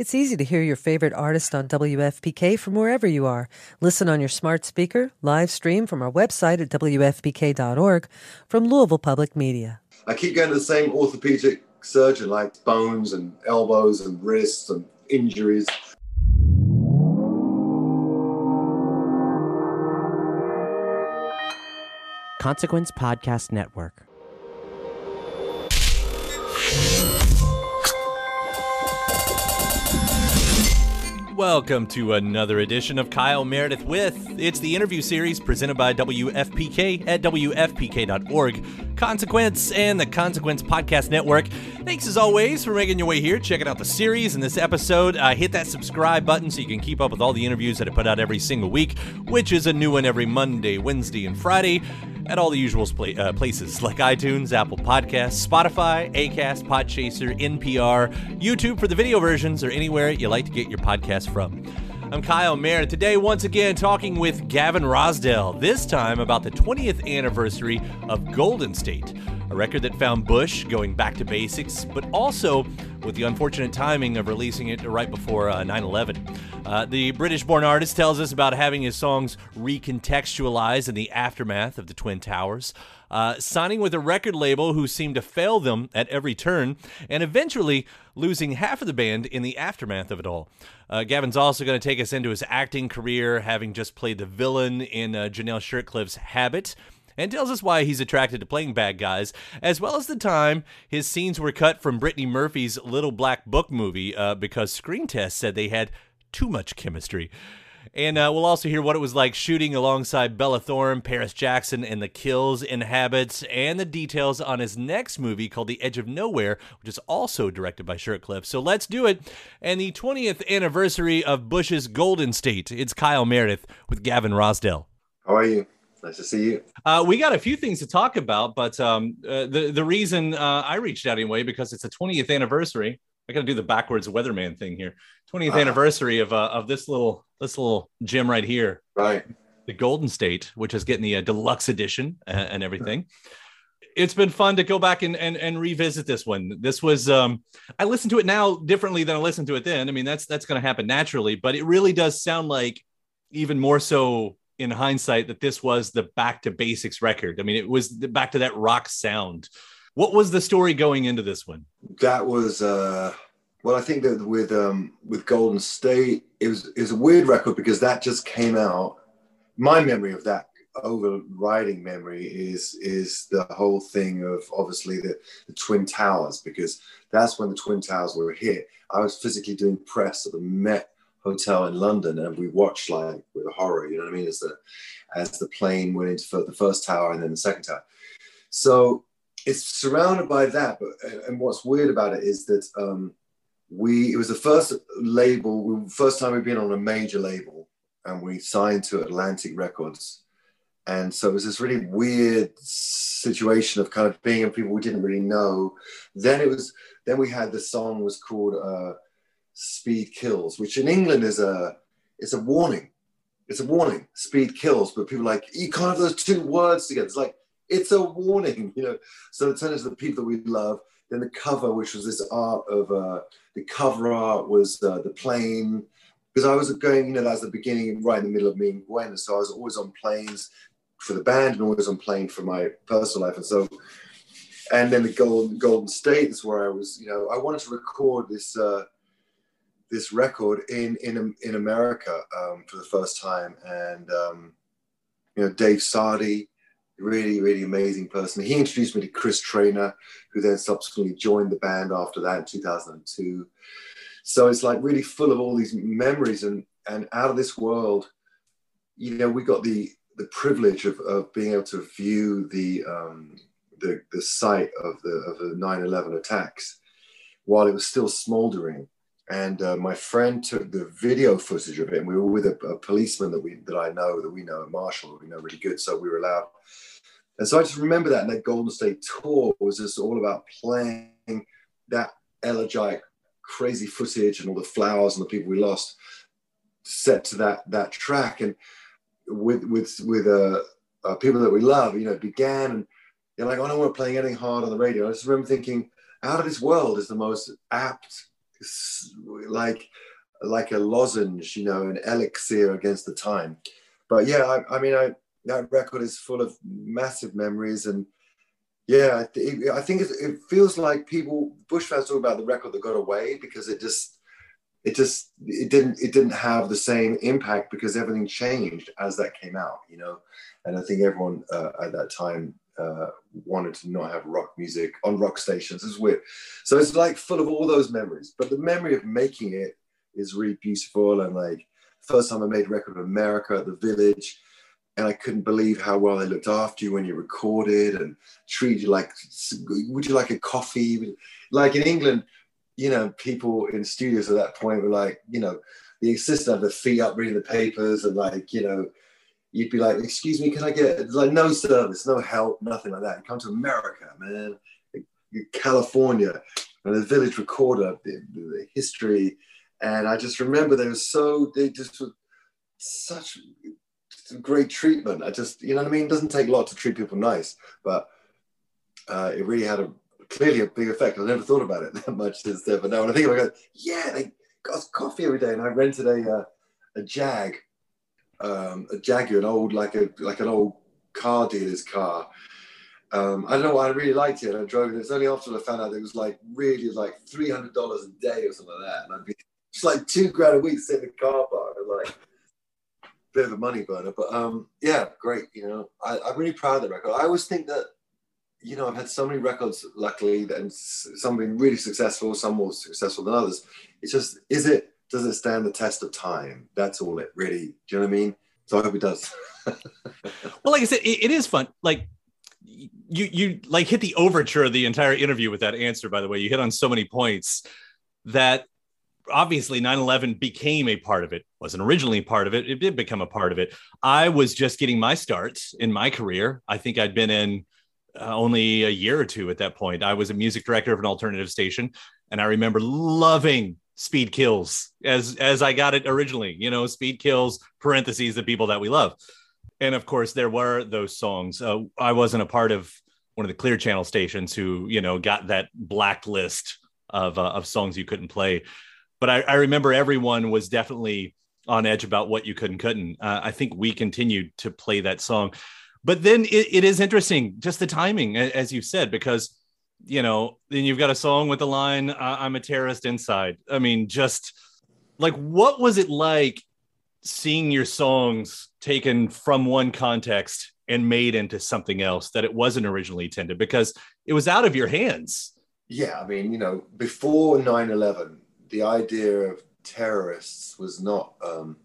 It's easy to hear your favorite artist on WFPK from wherever you are. Listen on your smart speaker, live stream from our website at WFPK.org from Louisville Public Media. I keep going to the same orthopedic surgeon, like bones and elbows and wrists and injuries. Consequence Podcast Network. Welcome to another edition of Kyle Meredith with. It's the interview series presented by WFPK at WFPK.org, Consequence, and the Consequence Podcast Network. Thanks as always for making your way here, checking out the series and this episode. Uh, hit that subscribe button so you can keep up with all the interviews that I put out every single week, which is a new one every Monday, Wednesday, and Friday at all the usual uh, places like iTunes, Apple Podcasts, Spotify, Acast, Podchaser, NPR, YouTube for the video versions, or anywhere you like to get your podcast from. I'm Kyle Mayer. Today, once again, talking with Gavin Rossdale, this time about the 20th anniversary of Golden State, a record that found Bush going back to basics, but also with the unfortunate timing of releasing it right before uh, 9 11. Uh, the British born artist tells us about having his songs recontextualized in the aftermath of the Twin Towers, uh, signing with a record label who seemed to fail them at every turn, and eventually losing half of the band in the aftermath of it all. Uh, Gavin's also going to take us into his acting career, having just played the villain in uh, Janell Shirtcliff's Habit and tells us why he's attracted to playing bad guys, as well as the time his scenes were cut from Brittany Murphy's Little Black Book movie uh, because Screen Test said they had too much chemistry. And uh, we'll also hear what it was like shooting alongside Bella Thorne, Paris Jackson, and the Kills in Habits, and the details on his next movie called The Edge of Nowhere, which is also directed by Shirtcliff. So let's do it. And the 20th anniversary of Bush's Golden State. It's Kyle Meredith with Gavin Rossdale. How are you? Nice to see you. Uh, we got a few things to talk about, but um, uh, the the reason uh, I reached out anyway because it's the 20th anniversary. I got to do the backwards weatherman thing here. 20th Ah. anniversary of uh, of this little this little gym right here, Right. the Golden State, which is getting the uh, deluxe edition and, and everything. It's been fun to go back and, and and revisit this one. This was um, I listen to it now differently than I listened to it then. I mean that's that's going to happen naturally, but it really does sound like even more so in hindsight that this was the back to basics record. I mean, it was back to that rock sound. What was the story going into this one? That was uh well I think that with um with Golden State it was it was a weird record because that just came out. My memory of that overriding memory is is the whole thing of obviously the, the Twin Towers because that's when the Twin Towers were hit. I was physically doing press at the Met Hotel in London and we watched like with horror, you know what I mean, as the as the plane went into the first tower and then the second tower. So it's surrounded by that, but and what's weird about it is that um, we it was the first label, first time we've been on a major label, and we signed to Atlantic Records, and so it was this really weird situation of kind of being in people we didn't really know. Then it was then we had the song was called uh, Speed Kills, which in England is a it's a warning. It's a warning. Speed kills, but people like you can't have those two words together. It's like it's a warning, you know. So it into the people that we love. Then the cover, which was this art of uh, the cover art was uh, the plane. Because I was going, you know, that's the beginning, right in the middle of me and Gwen. So I was always on planes for the band and always on plane for my personal life. And so, and then the Golden Golden State is where I was, you know, I wanted to record this uh, this record in in in America um, for the first time, and um, you know, Dave Sardy, really really amazing person. He introduced me to Chris Traynor, who then subsequently joined the band after that in 2002. So it's like really full of all these memories and and out of this world. You know, we got the the privilege of, of being able to view the um, the the site of the of the 9/11 attacks while it was still smoldering and uh, my friend took the video footage of it, and we were with a, a, policeman that we that I know that we know at Marshall, we know really good, so we were allowed. And so I just remember that, and that Golden State tour was just all about playing that elegiac, crazy footage and all the flowers and the people we lost set to that that track, and with with with uh, uh people that we love, you know, began and you're like, oh, I don't want to play anything hard on the radio. I just remember thinking, out of this world is the most apt like like a lozenge, you know, an elixir against the time. But yeah, I, I mean, I that record is full of massive memories, and yeah, I think it feels like people Bush fans talk about the record that got away because it just it just it didn't it didn't have the same impact because everything changed as that came out, you know, and I think everyone uh, at that time uh, wanted to not have rock music on rock stations. It's weird. So it's like full of all those memories. But the memory of making it is really beautiful. And like first time I made record of America at the Village, and I couldn't believe how well they looked after you when you recorded and treated you like, would you like a coffee? Like in England, you know, people in studios at that point were like, you know, the assistant had their feet up reading the papers and like, you know, you'd be like, "Excuse me, can I get like no service, no help, nothing like that." You come to America, man, California, and the village recorder, the, the history, and I just remember they were so they just were such great treatment. I just, you know what I mean? It doesn't take a lot to treat people nice, but uh, it really had a clearly a big effect. I never thought about it that much since then, but now when I think about it, yeah, they got us coffee every day, and I rented a uh, a Jag um, a Jaguar, an old like a like an old car dealer's car. Um, I don't know. I really liked it. I drove it. It's only after I found out it was like really like three hundred dollars a day or something like that, and I'd be it's like two grand a week sitting in the car park. like bit of a money burner, but um, yeah, great. You know, I, I'm really proud of the record. I always think that you know I've had so many records, luckily, and some been really successful, some more successful than others. It's just is it does it stand the test of time? That's all it really. Do you know what I mean? So I hope it does. well, like I said, it, it is fun. Like you, you like hit the overture of the entire interview with that answer. By the way, you hit on so many points that obviously 9-11 became a part of it wasn't originally part of it it did become a part of it i was just getting my start in my career i think i'd been in uh, only a year or two at that point i was a music director of an alternative station and i remember loving speed kills as as I got it originally. You know, speed kills parentheses the people that we love, and of course there were those songs. Uh, I wasn't a part of one of the Clear Channel stations who you know got that blacklist of uh, of songs you couldn't play, but I, I, remember everyone was definitely on edge about what you could and couldn't. Uh, I think we continued to play that song, but then it, it is interesting just the timing, as you said, because you know, then you've got a song with the line, I'm a terrorist inside. I mean, just like what was it like seeing your songs taken from one context and made into something else that it wasn't originally intended because it was out of your hands? Yeah, I mean, you know, before 9 11, the idea of terrorists was not um,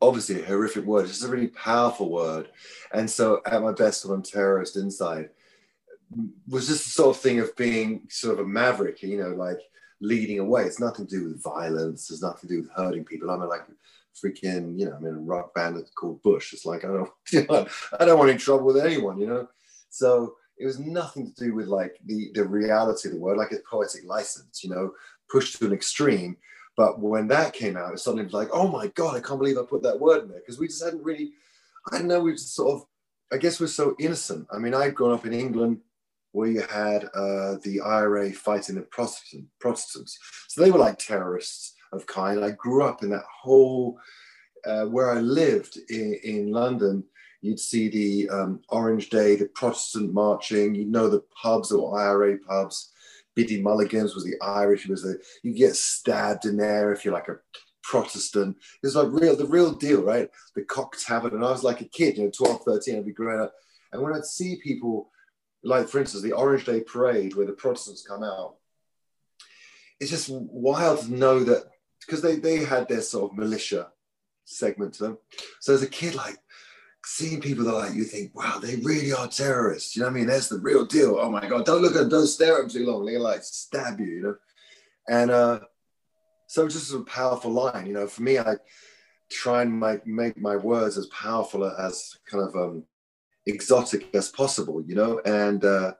obviously a horrific word, it's a really powerful word. And so, at my best, when I'm terrorist inside, was just the sort of thing of being sort of a maverick, you know, like leading away. It's nothing to do with violence. It's nothing to do with hurting people. I'm like freaking, you know, I'm in a rock band that's called Bush. It's like I don't, you know, I don't want any trouble with anyone, you know. So it was nothing to do with like the the reality of the word, like a poetic license, you know, pushed to an extreme. But when that came out, it suddenly was like, oh my god, I can't believe I put that word in there because we just hadn't really. I don't know. We just sort of, I guess, we're so innocent. I mean, I'd grown up in England where you had uh, the IRA fighting the Protestant, Protestants. So they were like terrorists of kind. I grew up in that whole, uh, where I lived in, in London, you'd see the um, Orange Day, the Protestant marching, you know the pubs or IRA pubs. Biddy Mulligan's was the Irish, was the, you get stabbed in there if you're like a Protestant. It was like real, the real deal, right? The cock tavern. And I was like a kid, you know, 12, 13, I'd be growing up. And when I'd see people like for instance the Orange Day Parade where the Protestants come out. It's just wild to know that because they they had their sort of militia segment to them. So as a kid, like seeing people that like you think, wow, they really are terrorists. You know what I mean? That's the real deal. Oh my god, don't look at them, don't stare at them too long. They're like stab you, you know. And uh, so just a powerful line. You know, for me, I try and make make my words as powerful as kind of um, exotic as possible. You know, and uh,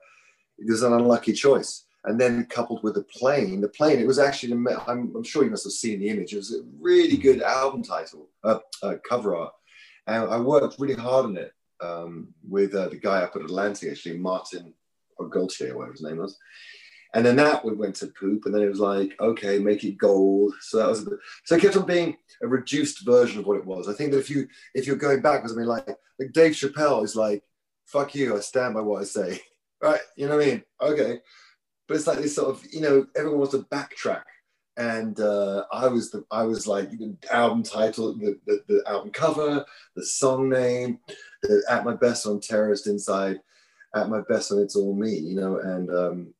it was an unlucky choice. And then coupled with the plane, the plane, it was actually, I'm, I'm sure you must have seen the image. It was a really good album title, uh, uh, cover art. And I worked really hard on it um, with uh, the guy up at Atlantic, actually, Martin or Gaultier, whatever his name was. And then that went to poop, and then it was like, okay, make it gold. So that was, so it kept on being a reduced version of what it was. I think that if you if you're going backwards, I mean, like like Dave Chappelle is like, fuck you, I stand by what I say, right? You know what I mean? Okay, but it's like this sort of, you know, everyone wants to backtrack, and uh, I was the I was like the album title, the, the, the album cover, the song name, the, at my best on Terrorist Inside, at my best on It's All Me, you know, and um,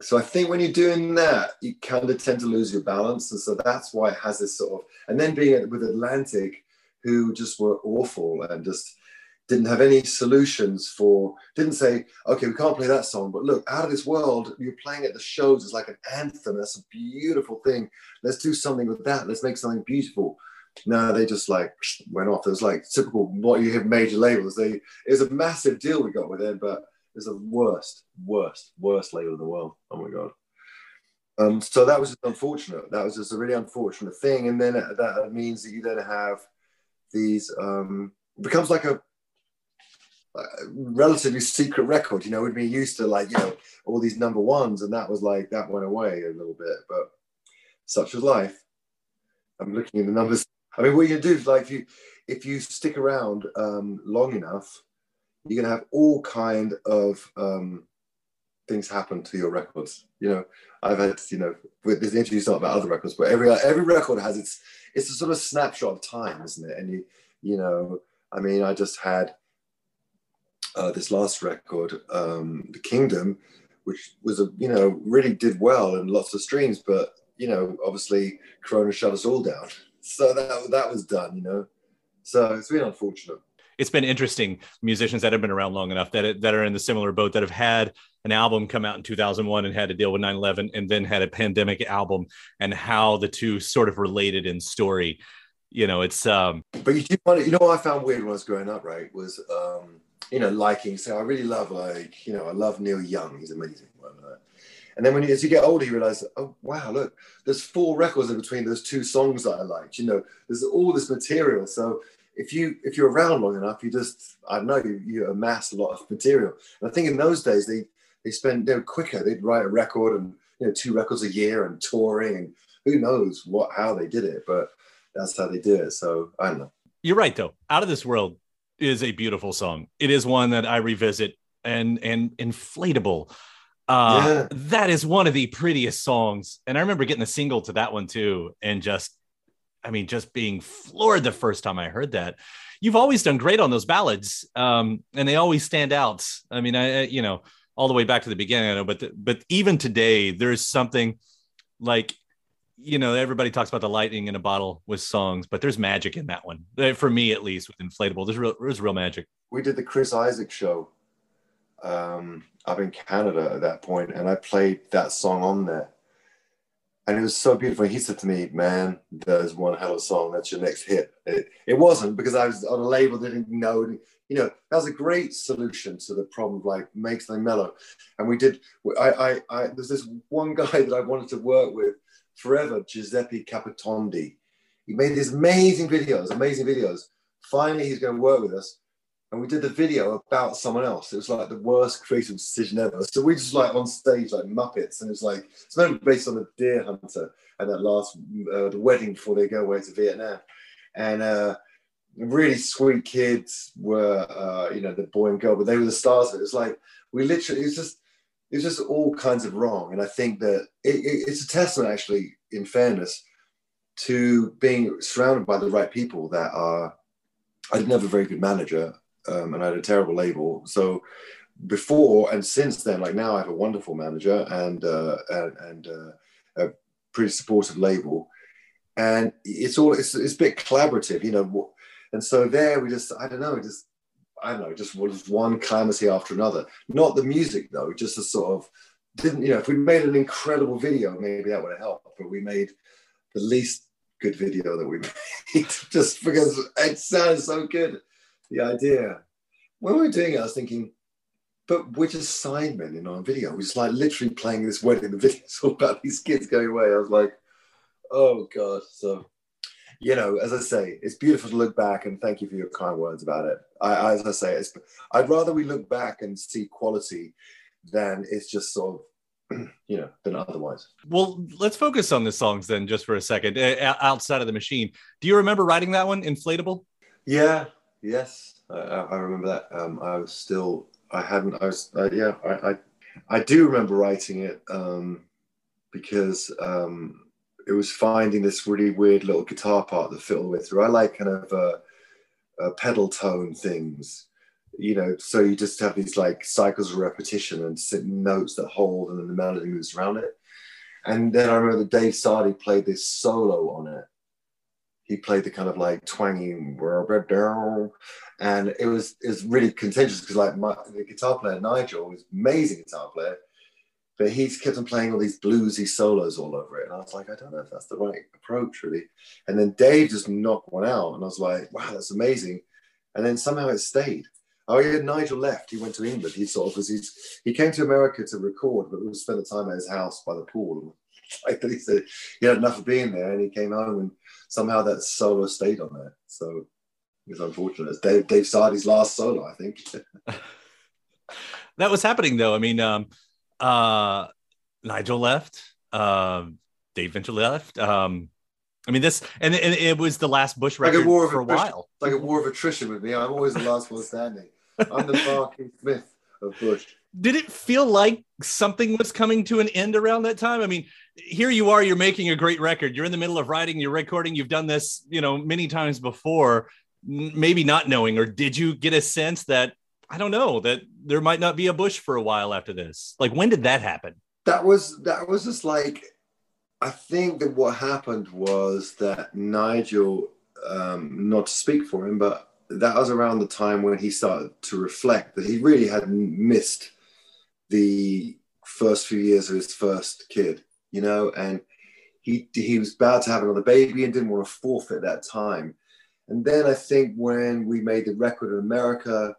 so I think when you're doing that, you kind of tend to lose your balance. And so that's why it has this sort of, and then being with Atlantic, who just were awful and just didn't have any solutions for, didn't say, okay, we can't play that song, but look, out of this world, you're playing at the shows is like an anthem. That's a beautiful thing. Let's do something with that. Let's make something beautiful. No, they just like went off. It was like typical what you hear major labels. They it was a massive deal we got with them, but is the worst, worst, worst label in the world. Oh my god. Um, so that was unfortunate. That was just a really unfortunate thing, and then that means that you then have these um, becomes like a, a, relatively secret record. You know, we'd be used to like you know all these number ones, and that was like that went away a little bit. But such is life. I'm looking at the numbers. I mean, what you do is like if you if you stick around um, long enough, you're going to have all kind of um, things happen to your records. You know, I've had, you know, with this interview's not about other records, but every every record has its it's a sort of snapshot of time, isn't it? And you, you know, I mean, I just had uh, this last record, um, The Kingdom, which was a you know really did well and lots of streams, but you know, obviously Corona shut us all down, so that that was done. You know, so it's been unfortunate it's been interesting musicians that have been around long enough that that are in the similar boat that have had an album come out in 2001 and had to deal with 9/11 and then had a pandemic album and how the two sort of related in story you know it's um but you do you know what i found weird when i was growing up right was um you know liking so i really love like you know i love neil young he's amazing and then when you, as you get older, you realize, oh wow, look, there's four records in between those two songs that I liked. You know, there's all this material. So if you if you're around long enough, you just I don't know you, you amass a lot of material. And I think in those days they they spent they were quicker. They'd write a record and you know two records a year and touring and who knows what how they did it, but that's how they did it. So I don't know. You're right though. Out of this world is a beautiful song. It is one that I revisit and and inflatable. Uh, yeah. that is one of the prettiest songs. And I remember getting a single to that one too, and just I mean, just being floored the first time I heard that. You've always done great on those ballads, um, and they always stand out. I mean, I, you know, all the way back to the beginning, I know, but the, but even today, there's something like, you know, everybody talks about the lightning in a bottle with songs, but there's magic in that one. Uh, for me, at least, with inflatable, there's real, there's real magic. We did the Chris Isaak show um, up in Canada at that point, and I played that song on there and it was so beautiful. He said to me, "Man, there's one hell of a song. That's your next hit." It, it wasn't because I was on a label that didn't know. You know, that was a great solution to the problem of like make something mellow. And we did. I, I, I there's this one guy that I wanted to work with forever, Giuseppe Capotondi. He made these amazing videos, amazing videos. Finally, he's going to work with us and we did the video about someone else. It was like the worst creative decision ever. So we just like on stage like Muppets, and it was like it's based on the Deer Hunter and that last uh, the wedding before they go away to Vietnam, and uh, really sweet kids were uh, you know the boy and girl, but they were the stars of it. It's like we literally it's just it's just all kinds of wrong, and I think that it, it, it's a testament actually, in fairness, to being surrounded by the right people that are. I didn't have a very good manager um, and I had a terrible label. So before and since then, like now, I have a wonderful manager and uh, and, and uh, a pretty supportive label, and it's all it's, it's a bit collaborative, you know. And so there, we just I don't know, just I don't know, just was one calamity after another. Not the music though, just a sort of didn't, you know, if we made an incredible video, maybe that would have helped. But we made the least good video that we made just because it sounded so good. The idea. When we were doing it, I was thinking, but we're just sidemen in our video. We're just like literally playing this wedding. The video video's all about these kids going away. I was like, oh God. So, you know, as I say, it's beautiful to look back and thank you for your kind words about it. I, as I say, it's, I'd rather we look back and see quality than it's just sort of, you know, than otherwise. Well, let's focus on the songs then, just for a second. Uh, outside of the machine, do you remember writing that one, "Inflatable"? Yeah. Yes, I, I remember that. Um, I was still I hadn't. I was. Uh, yeah. I, I, I do remember writing it um, because um, it was finding this really weird little guitar part that fit all the way through. I like kind of uh, uh, pedal tone things, you know. So you just have these like cycles of repetition and notes that hold, and then the melody moves around it. And then I remember Dave Sardy played this solo on it, he played the kind of like twangy and it was it was really contentious because like my the guitar player Nigel was amazing guitar player but he kept on playing all these bluesy solos all over it. And I was like I don't know if that's the right approach really. And then Dave just knocked one out and I was like wow that's amazing. And then somehow it stayed. Oh yeah Nigel left. He went to England. He sort of because he's he came to America to record but we spent the time at his house by the pool like he said he had enough of being there and he came home and somehow that solo stayed on there. So it's unfortunate. It's Dave, Dave Sardy's last solo, I think. that was happening though. I mean, um, uh, Nigel left, um, Dave eventually left. Um, I mean, this and, and it was the last Bush record like a war for a while. Like a war of attrition with me. I'm always the last one standing. I'm the Barking Smith of Bush. Did it feel like something was coming to an end around that time? I mean, here you are, you're making a great record. You're in the middle of writing, you're recording, you've done this, you know, many times before, maybe not knowing, or did you get a sense that, I don't know, that there might not be a Bush for a while after this? Like, when did that happen? That was, that was just like, I think that what happened was that Nigel, um, not to speak for him, but that was around the time when he started to reflect that he really had missed the first few years of his first kid you know, and he he was about to have another baby and didn't want to forfeit that time. And then I think when we made the record in America,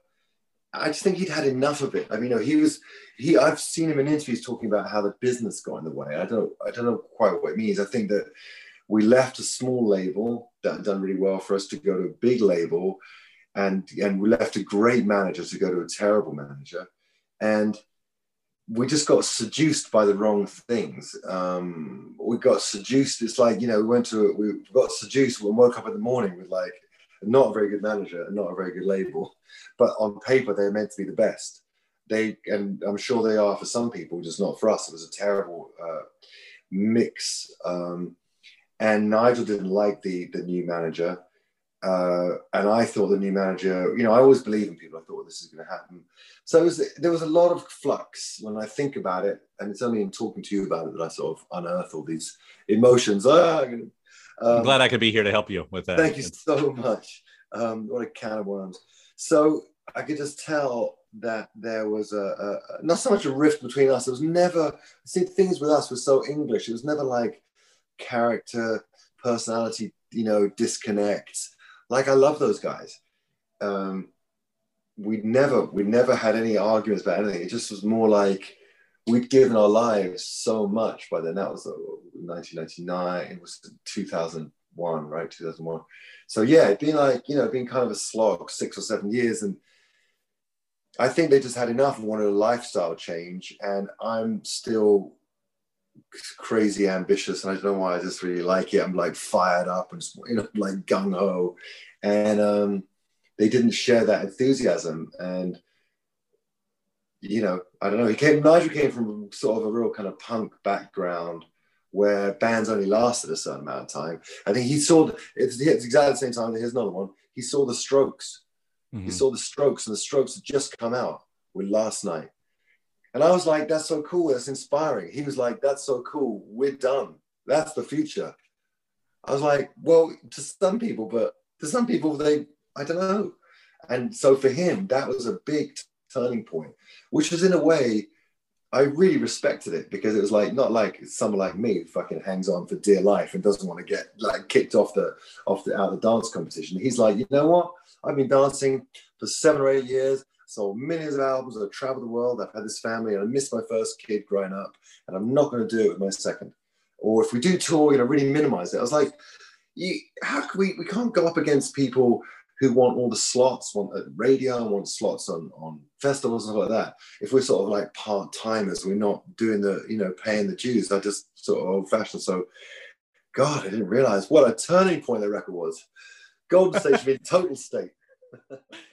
I just think he'd had enough of it. I mean, you know, he was he. I've seen him in interviews talking about how the business got in the way. I don't I don't know quite what it means. I think that we left a small label that had done really well for us to go to a big label, and and we left a great manager to go to a terrible manager, and we just got seduced by the wrong things. Um, we got seduced. It's like you know, we went to we got seduced and woke up in the morning with like not a very good manager and not a very good label, but on paper they're meant to be the best. They and I'm sure they are for some people, just not for us. It was a terrible uh, mix. Um, and Nigel didn't like the the new manager. Uh, and I thought the new manager, you know, I always believe in people. I thought well, this is going to happen. So was, there was a lot of flux when I think about it, and it's only in talking to you about it that I sort of unearth all these emotions. Ah, um, I'm glad I could be here to help you with that. Thank you so much. Um, what a can of worms. So I could just tell that there was a, a, not so much a rift between us. It was never see things with us were so English. It was never like character, personality, you know, disconnect like I love those guys. Um, we never we never had any arguments about anything. It just was more like we'd given our lives so much by then. That was 1999. It was 2001, right? 2001. So yeah, it'd been like you know, been kind of a slog, six or seven years, and I think they just had enough and wanted a lifestyle change. And I'm still crazy ambitious, and I don't know why I just really like it. I'm like fired up and you know like gung ho, and um, they didn't share that enthusiasm. And you know, I don't know. He came. Nigel came from sort of a real kind of punk background where bands only lasted a certain amount of time. I think he saw it's, it's exactly the same time. Here's another one. He saw the Strokes. Mm-hmm. He saw the Strokes, and the Strokes had just come out with Last Night and I was like, that's so cool. That's inspiring. He was like, that's so cool. We're done. That's the future. I was like, well, to some people, but to some people, they, I don't know. And so for him, that was a big turning point, which was in a way, I really respected it because it was like not like someone like me who fucking hangs on for dear life and doesn't want to get like kicked off the off the out of the dance competition. He's like, you know what? I've been dancing for seven or eight years, sold millions of albums, I've traveled the world, I've had this family, and I missed my first kid growing up, and I'm not going to do it with my second. Or if we do tour, you know, really minimize it. I was like, you, how can we? We can't go up against people who want all the slots, want radio, want slots on on festivals and stuff like that. If we're sort of like part timers, we're not doing the, you know, paying the dues. I just sort of old fashioned. So, God, I didn't realize what a turning point the record was. Golden be in total state.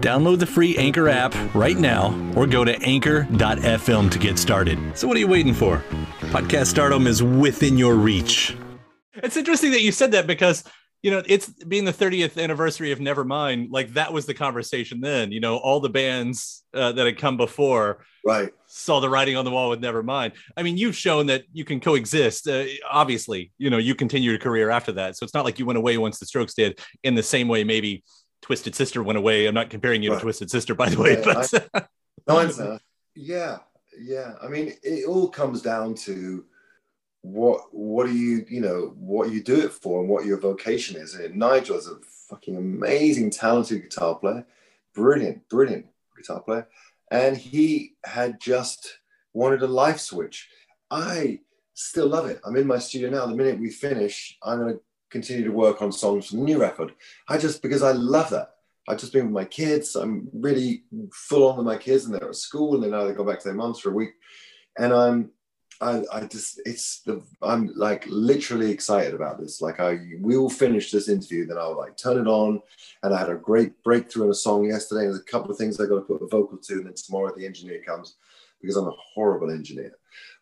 Download the free Anchor app right now or go to anchor.fm to get started. So, what are you waiting for? Podcast stardom is within your reach. It's interesting that you said that because, you know, it's being the 30th anniversary of Nevermind. Like, that was the conversation then. You know, all the bands uh, that had come before right saw the writing on the wall with Nevermind. I mean, you've shown that you can coexist. Uh, obviously, you know, you continue your career after that. So, it's not like you went away once the Strokes did in the same way, maybe Twisted Sister went away. I'm not comparing you right. to Twisted Sister, by the way. Yeah, but I, uh, yeah, yeah. I mean, it all comes down to what what do you you know what you do it for and what your vocation is. And Nigel is a fucking amazing, talented guitar player, brilliant, brilliant guitar player, and he had just wanted a life switch. I still love it. I'm in my studio now. The minute we finish, I'm going to continue to work on songs from the new record. I just because I love that. I've just been with my kids. I'm really full on with my kids, and they're at school, and then now they go back to their moms for a week. And I'm, I, I just, it's the, I'm like literally excited about this. Like I, will finish this interview, then I'll like turn it on, and I had a great breakthrough in a song yesterday. There's a couple of things I got to put a vocal to, and then tomorrow the engineer comes because I'm a horrible engineer.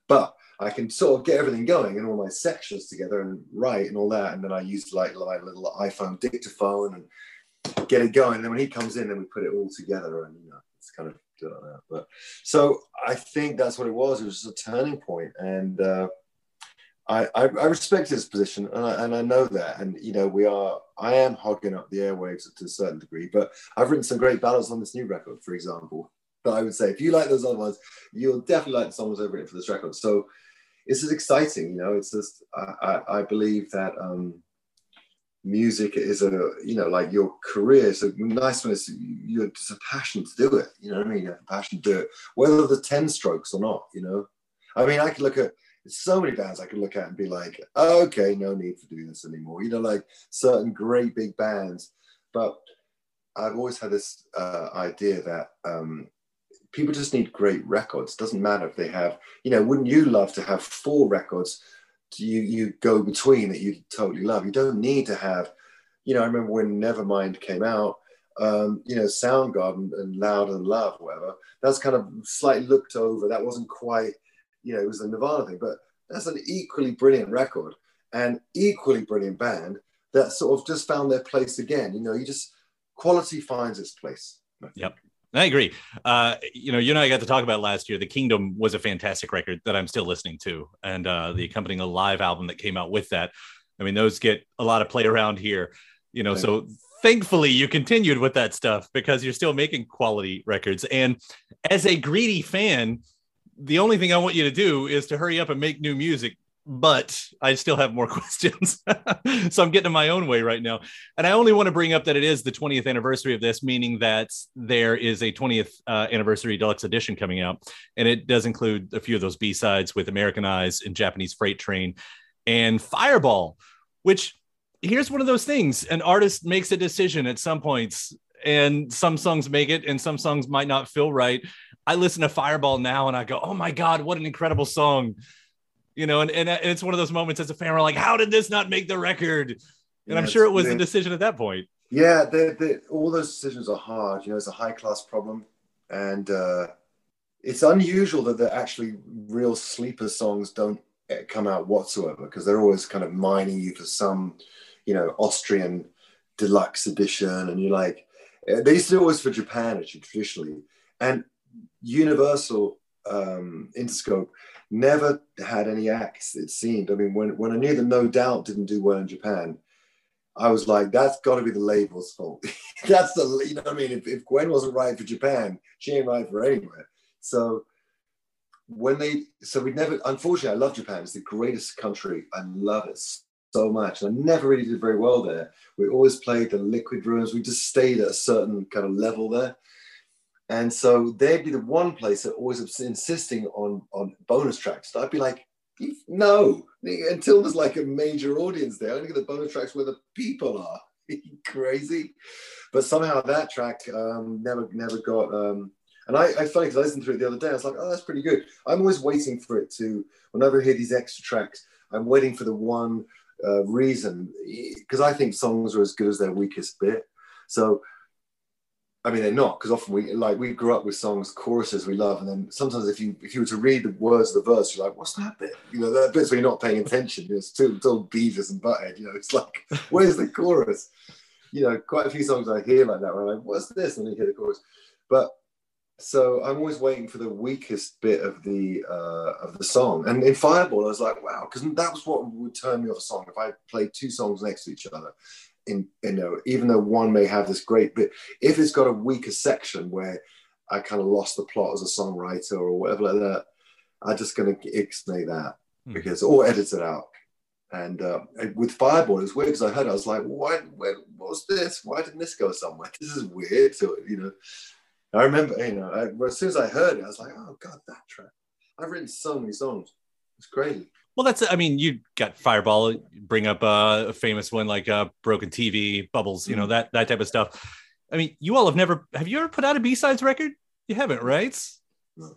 But I can sort of get everything going and all my sections together and write and all that. And then I use like, a little iPhone dictaphone and get it going. And then when he comes in, then we put it all together and you know, it's kind of do like that. But so I think that's what it was. It was just a turning point. And uh, I, I, I, respect his position and I, and I know that. And, you know, we are, I am hogging up the airwaves to a certain degree, but I've written some great ballads on this new record, for example. But I would say if you like those other ones, you'll definitely like the songs I've written for this record. So it's just exciting, you know. It's just I, I, I believe that um, music is a you know like your career. A nice one. It's you're just a passion to do it. You know what I mean? You have a passion to do it, whether the ten strokes or not. You know, I mean, I could look at so many bands I could look at and be like, okay, no need to do this anymore. You know, like certain great big bands, but I've always had this uh, idea that um, people just need great records. Doesn't matter if they have, you know, wouldn't you love to have four records you you go between that you totally love? You don't need to have, you know, I remember when Nevermind came out, um, you know, Soundgarden and Louder Than Love, whatever, that's kind of slightly looked over. That wasn't quite, you know, it was the Nirvana thing, but that's an equally brilliant record and equally brilliant band that sort of just found their place again. You know, you just quality finds its place. Yep. I agree. Uh, you know, you and I got to talk about last year. The Kingdom was a fantastic record that I'm still listening to, and uh, the accompanying live album that came out with that. I mean, those get a lot of play around here. You know, so thankfully you continued with that stuff because you're still making quality records. And as a greedy fan, the only thing I want you to do is to hurry up and make new music but I still have more questions. so I'm getting in my own way right now. And I only want to bring up that it is the 20th anniversary of this, meaning that there is a 20th uh, anniversary deluxe edition coming out. And it does include a few of those B sides with American Eyes and Japanese Freight Train and Fireball, which here's one of those things an artist makes a decision at some points. And some songs make it, and some songs might not feel right. I listen to Fireball now and I go, oh my God, what an incredible song! You know, and, and it's one of those moments as a fan, we're like, how did this not make the record? And I'm sure it was a decision at that point. Yeah, they they all those decisions are hard. You know, it's a high class problem, and uh, it's unusual that the actually real sleeper songs don't eh, come out whatsoever because they're always kind of mining you for some, you know, Austrian deluxe edition, and you're like, eh, they used to do always for Japan actually traditionally, and Universal um, Interscope never had any acts. It seemed. I mean, when when I knew that No Doubt didn't do well in Japan. I was like, that's got to be the label's fault. that's the, you know what I mean? If, if Gwen wasn't right for Japan, she ain't right for anywhere. So when they, so we never, unfortunately, I love Japan. It's the greatest country. I love it so much. I never really did very well there. We always played the liquid rooms. We just stayed at a certain kind of level there. And so they'd be the one place that always insisting on, on bonus tracks. I'd be like, no, until there's like a major audience there. I only get the bonus tracks where the people are. Crazy, but somehow that track um, never never got. Um, and I, I funny because I listened to it the other day. I was like, oh, that's pretty good. I'm always waiting for it to. Whenever I hear these extra tracks, I'm waiting for the one uh, reason because I think songs are as good as their weakest bit. So I mean, they're not because often we like we grew up with songs, choruses we love, and then sometimes if you if you were to read the words of the verse, you're like, "What's that bit?" You know, that bit's where you're not paying attention. It's it's all Beavis and Butthead. You know, it's like, where's the chorus? You know, quite a few songs I hear like that where I'm like, "What's this?" and then you hear the chorus. But so I'm always waiting for the weakest bit of the uh, of the song. And in Fireball, I was like, "Wow," because that was what would turn me off a song if I played two songs next to each other in you know even though one may have this great bit if it's got a weaker section where i kind of lost the plot as a songwriter or whatever like that i'm just going to ixnay that Hmm. because or edit it out. And uh, with fireball it's weird because i heard it, i was like why where, what's this? Why didn't this go somewhere? This is weird so you know? I remember you know I, as soon as i heard it i was like oh god that track. I've written so many songs. It's crazy Well, that's, I mean, you got Fireball, bring up uh, a famous one like uh, Broken TV, Bubbles, you know, that, that type of stuff. I mean, you all have never, have you ever put out a B-sides record? You haven't, right? No.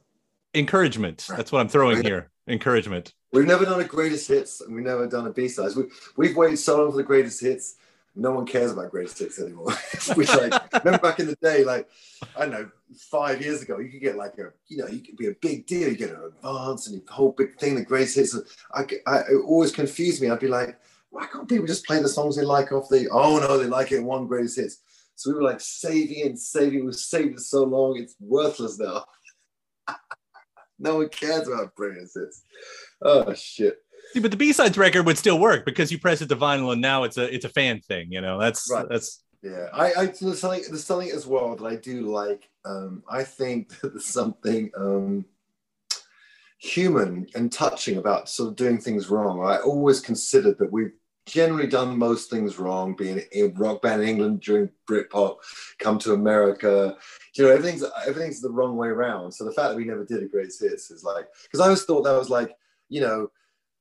Encouragement. That's what I'm throwing here. Encouragement. We've never done a greatest hits, and we've never done a B sides. We, we've waited so long for the greatest hits. No one cares about greatest hits anymore. Which, like, remember back in the day, like I don't know, five years ago, you could get like a, you know, you could be a big deal. You get an advance and the whole big thing, the greatest hits. I, I, it always confused me. I'd be like, why can't people just play the songs they like off the? Oh no, they like it one greatest hits. So we were like saving and saving. We saved it so long, it's worthless now. no one cares about greatest hits. Oh shit. See, but the B-sides record would still work because you press it to vinyl and now it's a, it's a fan thing, you know, that's, Right. that's, Yeah, I, I there's something there's something as well that I do like. Um, I think that there's something um, human and touching about sort of doing things wrong. I always considered that we've generally done most things wrong, being a rock band in England during Britpop, come to America. You know, everything's everything's the wrong way around. So the fact that we never did a greatest hits is like because I always thought that was like, you know,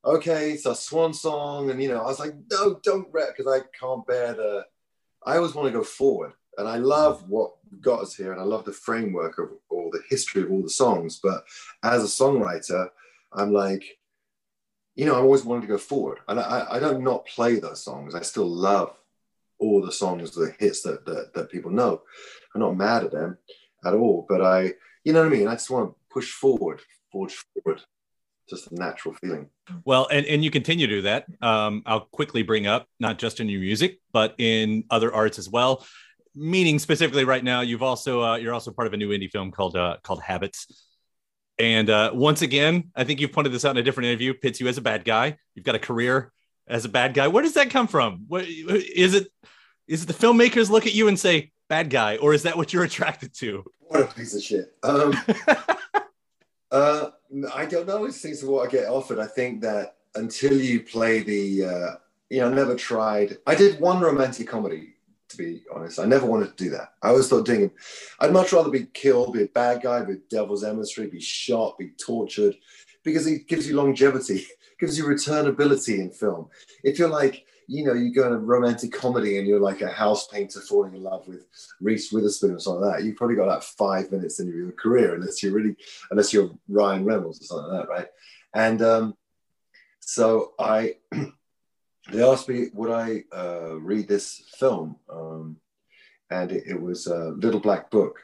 okay, it's a swan song, and you know, I was like, no, don't rap because I can't bear the I always want to go forward. And I love what got us here and I love the framework of all the history of all the songs. But as a songwriter, I'm like, you know, I always wanted to go forward. And I, I don't not play those songs. I still love all the songs, the hits that, that, that people know. I'm not mad at them at all. But I, you know what I mean? I just want to push forward, forge forward. Just a natural feeling. Well, and, and you continue to do that. Um, I'll quickly bring up not just in your music, but in other arts as well. Meaning specifically, right now, you've also uh, you're also part of a new indie film called uh, called Habits. And uh, once again, I think you've pointed this out in a different interview. Pits you as a bad guy. You've got a career as a bad guy. Where does that come from? What is it? Is it the filmmakers look at you and say bad guy, or is that what you're attracted to? What a piece of shit. Um, uh, I don't know. It seems to what I get offered. I think that until you play the, uh, you know, I never tried. I did one romantic comedy, to be honest. I never wanted to do that. I always thought doing it. I'd much rather be killed, be a bad guy, be devil's emissary, be shot, be tortured, because it gives you longevity, gives you returnability in film. If you're like, you know, you go in a romantic comedy and you're like a house painter falling in love with Reese Witherspoon or something like that, you've probably got like five minutes in your career, unless you're really, unless you're Ryan Reynolds or something like that, right? And um, so I, they asked me would I uh, read this film, um, and it, it was a Little Black Book,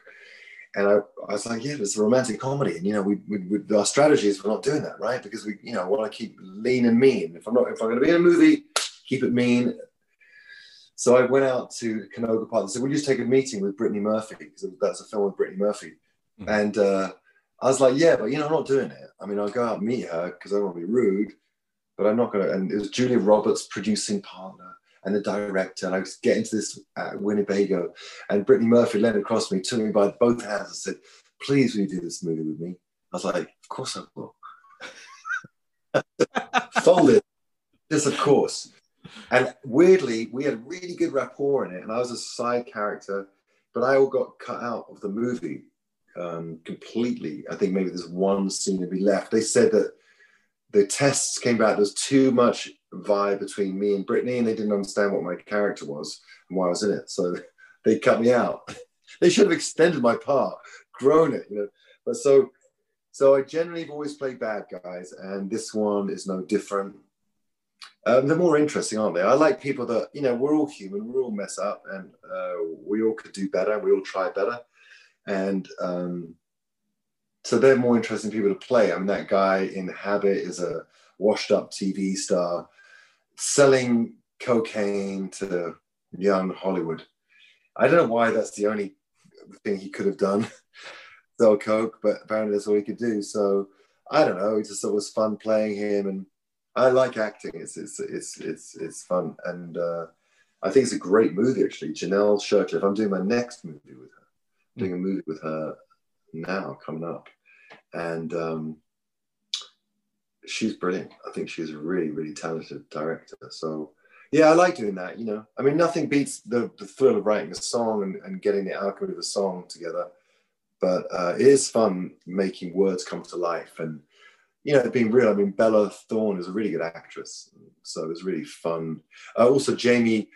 and I, I was like, yeah, it's a romantic comedy, and you know, we, we, we our strategy is we're not doing that, right? Because we, you know, want to keep lean and mean. If I'm not, if I'm going to be in a movie, keep it mean. So I went out to Canoga Park and said, "Will you just take a meeting with Brittany Murphy?" Because that's a film with Brittany Murphy, mm-hmm. and uh, I was like, "Yeah, but you know, I'm not doing it. I mean, I'll go out and meet her because I don't want to be rude, but I'm not going to." And it was Julia Roberts, producing partner and the director. And I was getting to this at Winnebago, and Brittany Murphy leaned across me, took me by both hands, and said, "Please, will you do this movie with me?" I was like, "Of course I will." Folded, just of course. And weirdly, we had really good rapport in it, and I was a side character, but I all got cut out of the movie um, completely. I think maybe there's one scene to be left. They said that the tests came back. There's too much vibe between me and Brittany, and they didn't understand what my character was and why I was in it. So they cut me out. they should have extended my part, grown it, you know. But so, so I generally have always played bad guys, and this one is no different. Um, they're more interesting, aren't they? I like people that you know we're all human, we all mess up, and uh, we all could do better. We all try better, and um, so they're more interesting people to play. I mean, that guy in Habit is a washed-up TV star selling cocaine to young Hollywood. I don't know why that's the only thing he could have done, sell coke, but apparently that's all he could do. So I don't know. It just it was fun playing him, and I like acting. It's it's it's it's it's fun, and uh, I think it's a great movie actually. Janell Shirtcliff. I'm doing my next movie with her. I'm doing a movie with her now coming up, and um, she's brilliant. I think she's a really, really talented director. So yeah, I like doing that. You know, I mean, nothing beats the, the thrill of writing a song and, and getting the alchemy of a song together. But uh, it is fun making words come to life and you know, being real. I mean, Bella Thorne is a really good actress, so it was really fun. Uh, also, Jamie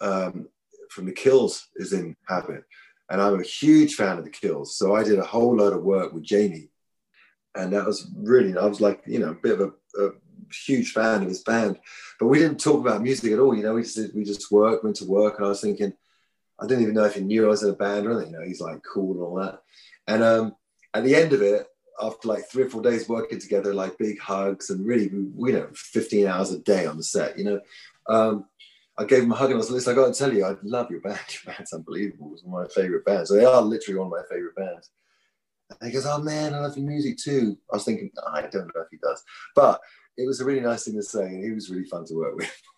um, from The Kills is in Habit, and I'm a huge fan of The Kills. So I did a whole load of work with Jamie and that was really I was like you know a bit of a, a, huge fan of his band, but we didn't talk about music at all. You know, we just we just worked, went to work, and I was thinking, I didn't even know if he knew I was in a band or anything. You know, he's like cool and all that. And um, at the end of it, after like three or four days working together, like big hugs and really, you know, 15 hours a day on the set, you know. Um, I gave him a hug and I was like, I got to tell you, I love your band. Your band's unbelievable. It's one of my favorite bands. So they are literally one of my favorite bands. And he goes, "Oh man, I love your music too." I was thinking, I don't know if he does, but it was a really nice thing to say, and he was really fun to work with.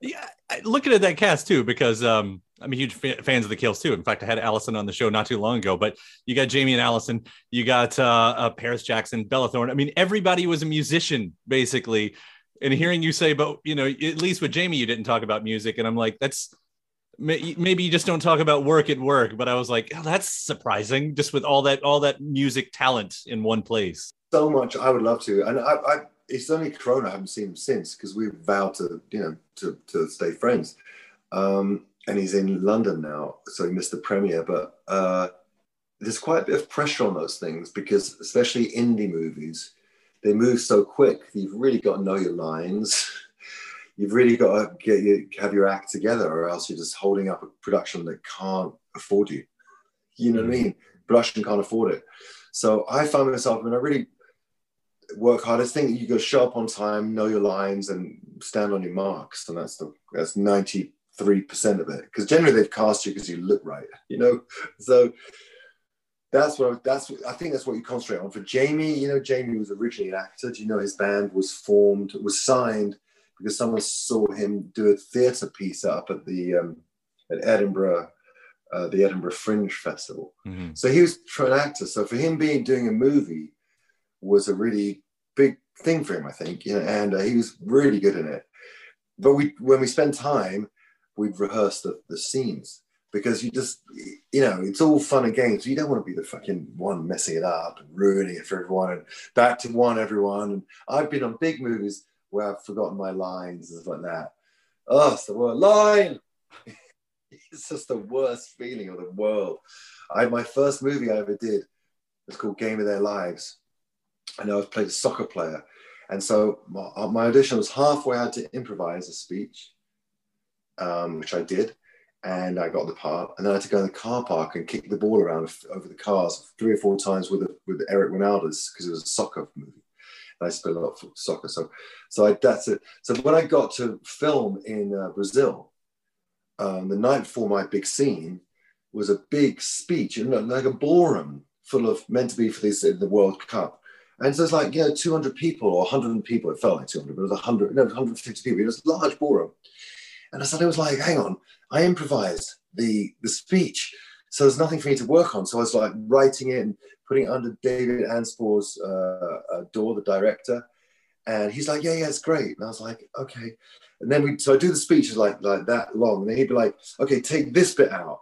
yeah, looking at that cast too, because um, I'm a huge fan, fans of the Kills too. In fact, I had Alison on the show not too long ago. But you got Jamie and Alison, you got uh, uh, Paris Jackson, Bella Thorne. I mean, everybody was a musician basically. And hearing you say, but you know, at least with Jamie, you didn't talk about music, and I'm like, that's maybe you just don't talk about work at work but i was like oh, that's surprising just with all that all that music talent in one place so much i would love to and i, I it's only corona i haven't seen him since because we've vowed to you know to, to stay friends um and he's in london now so he missed the premiere but uh there's quite a bit of pressure on those things because especially indie movies they move so quick you've really got to know your lines you've really got to get your, have your act together, or else you're just holding up a production that can't afford you. You know what I mm. mean? Production can't afford it. So I find myself, I mean, I really work hard. I think you go show up on time, know your lines, and stand on your marks, and that's the that's ninety three percent of it. Because generally they've cast you because you look right, you know. So that's what that's I think that's what you concentrate on. For Jamie, you know, Jamie was originally an actor. Do you know his band was formed, was signed because someone saw him do a theatre piece up at the um, at Edinburgh, uh, the Edinburgh Fringe Festival. Mm-hmm. So he was an actor. So for him being doing a movie was a really thing for him, I think. You know, and uh, he was really good in it. But we, when we spend time, we'd rehearse the, the scenes because you just, you know, it's all fun and games. You don't want to be the fucking one messing it up and ruining it for everyone and back to one everyone. And I've been on big movies where I've forgotten my lines and stuff like that. Oh, it's the word line. it's just the worst feeling of the world. I my first movie I ever did was called Game of Their Lives. And I was played a soccer player. And so my, uh, my audition was halfway. I had to improvise a speech, um, which I did, and I got the part. And then I had to go in the car park and kick the ball around over the cars three or four times with with Eric Wynalda because it was a soccer movie. And I spent a lot for soccer, so so I, that's it. So when I got to film in uh, Brazil, um, the night before my big scene was a big speech, know, like a ballroom full of meant to be for this in the World Cup. And so it's like, you know, 200 people or 100 people. It felt like 200, but it was 100, no, 150 people. It was a large ballroom. And I suddenly was like, hang on, I improvised the, the speech. So there's nothing for me to work on. So I was like writing it and putting it under David Anspaugh's uh, uh, door, the director. And he's like, yeah, yeah, it's great. And I was like, okay. And then we, so I do the speeches like, like that long. And then he'd be like, okay, take this bit out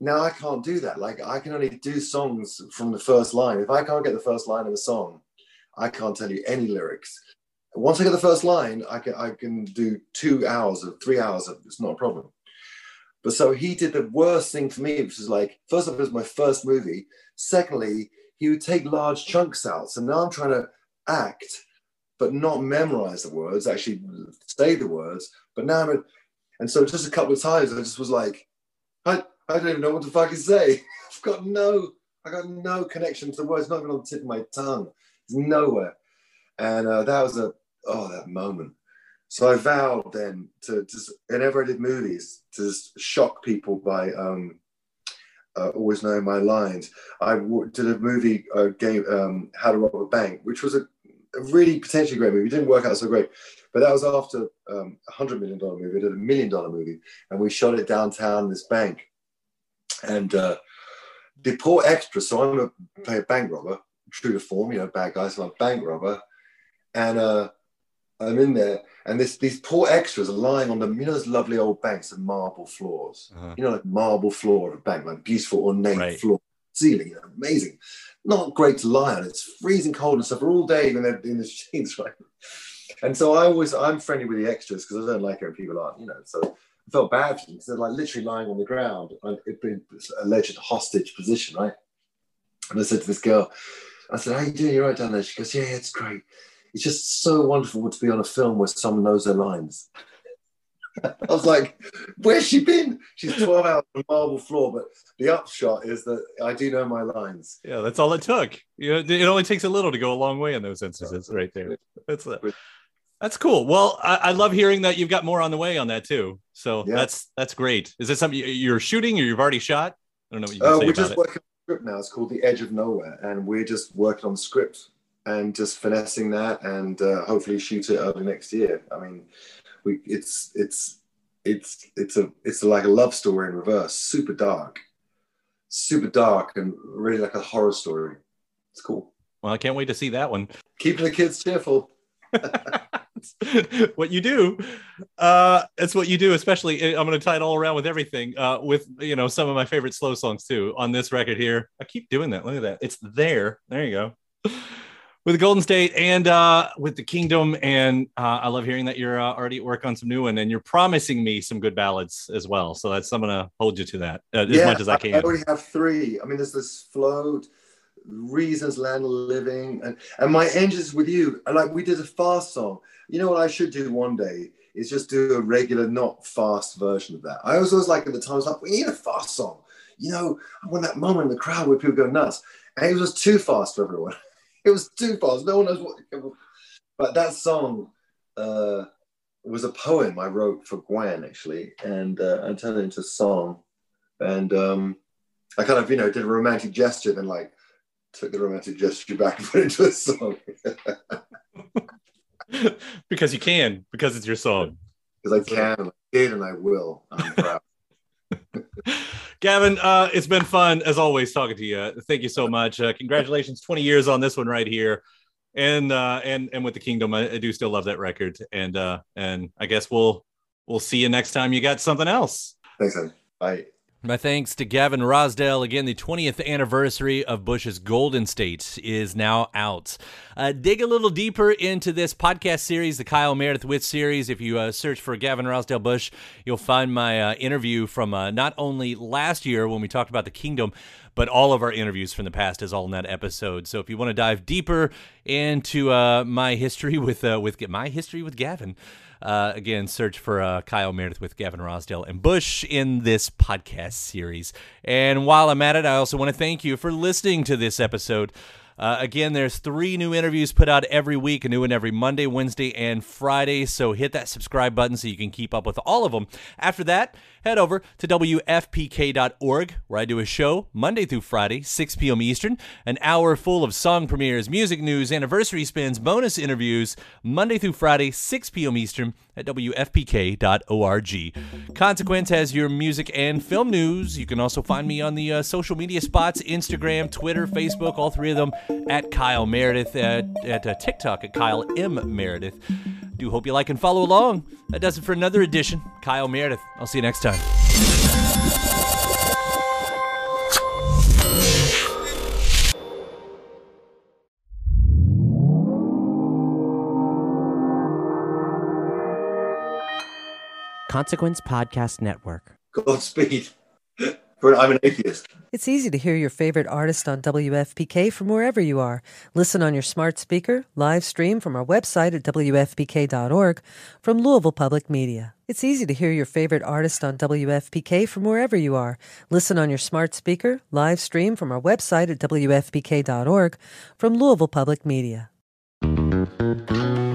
now I can't do that. Like I can only do songs from the first line. If I can't get the first line of a song, I can't tell you any lyrics. Once I get the first line, I can I can do two hours of three hours of it's not a problem. But so he did the worst thing for me, which is like, first of all, it was my first movie. Secondly, he would take large chunks out. So now I'm trying to act, but not memorize the words, actually say the words. But now I'm, and so just a couple of times, I just was like, I, I don't even know what the fuck to say. I've got no, I got no connection to the words, not even on the tip of my tongue. It's nowhere. And uh, that was a, oh, that moment. So I vowed then to just, whenever I did movies, to just shock people by um, uh, always knowing my lines. I did a movie uh, game, um, How to Rob a Bank, which was a, a, really potentially great movie. It didn't work out so great, but that was after um, a hundred million dollar movie. I did a million dollar movie, and we shot it downtown this bank. And uh, the poor extra, so I'm to play a bank robber, true to form, you know, bad guys, so I'm a bank robber. And uh, I'm in there, and this these poor extras are lying on the, you know, those lovely old banks of marble floors. Uh-huh. You know, like marble floor of a bank, like beautiful ornate right. floor, ceiling, you know, amazing. Not great to lie on. It's freezing cold and stuff for all day when they're in the sheets, right? And so I always, I'm friendly with the extras because I don't like it when people aren't, you know. So I felt bad for them because they're like literally lying on the ground. It'd been alleged hostage position, right? And I said to this girl, I said, How you doing? You're right down there. She goes, Yeah, it's great. It's just so wonderful to be on a film where someone knows their lines. I was like, Where's she been? She's 12 hours on the marble floor, but the upshot is that I do know my lines. Yeah, that's all it took. You know, it only takes a little to go a long way in those instances, right there. That's it. That's cool. Well, I, I, love hearing that you've got more on the way on that too. So yeah. that's that's great. Is this something you're shooting or you've already shot? I don't know what you can uh, say We're just it. working on script now. It's called The Edge of Nowhere, and we're just working on script and just finessing that, and uh, hopefully shoot it early next year. I mean, we it's it's it's it's a it's like a love story in reverse, super dark, super dark, and really like a horror story. It's cool. Well, I can't wait to see that one. Keeping the kids cheerful. what you do. Uh, it's what you do, especially. Eh, I'm going to tie it all around with everything. Uh, with you know some of my favorite slow songs too on this record here. I keep doing that. Look at that. It's there. There you go. With the Golden State and uh, with the Kingdom, and uh, I love hearing that you're uh, already at work on some new one, and you're promising me some good ballads as well. So that's I'm gonna hold you to that uh, as yeah, much as I can. I already have three. I mean, there's this float reasons land living and and my engines with you. Like we did a fast song. You know what i should do one day is just do a regular not fast version of that. I was always like at the time i was like we need a fast song. You know i want that moment in the crowd where people go nuts. And it was too fast for everyone. It was too fast. No one knows what but that song uh, was a poem i wrote for gwen actually and uh, i turned it into a song. And um, i kind of you know did a romantic gesture then like took the romantic gesture back and put it into a song. because you can, because it's your song. Because I can, and I did, and I will. I'm proud. Gavin, uh, it's been fun as always talking to you. Thank you so much. Uh, congratulations, 20 years on this one right here. And uh, and and with the Kingdom, I, I do still love that record. And uh, and I guess we'll we'll see you next time you got something else. Thanks, honey. Bye. My thanks to Gavin Rossdale. Again, the 20th anniversary of Bush's Golden State is now out. Uh, dig a little deeper into this podcast series, the Kyle Meredith With series. If you uh, search for Gavin Rossdale Bush, you'll find my uh, interview from uh, not only last year when we talked about the kingdom, but all of our interviews from the past is all in that episode. So if you want to dive deeper into uh, my history with uh, with my history with Gavin, uh, again, search for uh, Kyle Meredith with Gavin Rossdale and Bush in this podcast series. And while I'm at it, I also want to thank you for listening to this episode. Uh, again, there's three new interviews put out every week, a new one every Monday, Wednesday, and Friday. So hit that subscribe button so you can keep up with all of them. After that, head over to WFPK.org, where I do a show Monday through Friday, 6 p.m. Eastern, an hour full of song premieres, music news, anniversary spins, bonus interviews, Monday through Friday, 6 p.m. Eastern at WFPK.org. Consequence has your music and film news. You can also find me on the uh, social media spots Instagram, Twitter, Facebook, all three of them at Kyle Meredith, at, at uh, TikTok at Kyle M. Meredith. Do hope you like and follow along. That does it for another edition. Kyle Meredith. I'll see you next time. Consequence Podcast Network. Godspeed. I'm an atheist. It's easy to hear your favorite artist on WFPK from wherever you are. Listen on your smart speaker, live stream from our website at WFPK.org, from Louisville Public Media. It's easy to hear your favorite artist on WFPK from wherever you are. Listen on your smart speaker, live stream from our website at WFPK.org, from Louisville Public Media.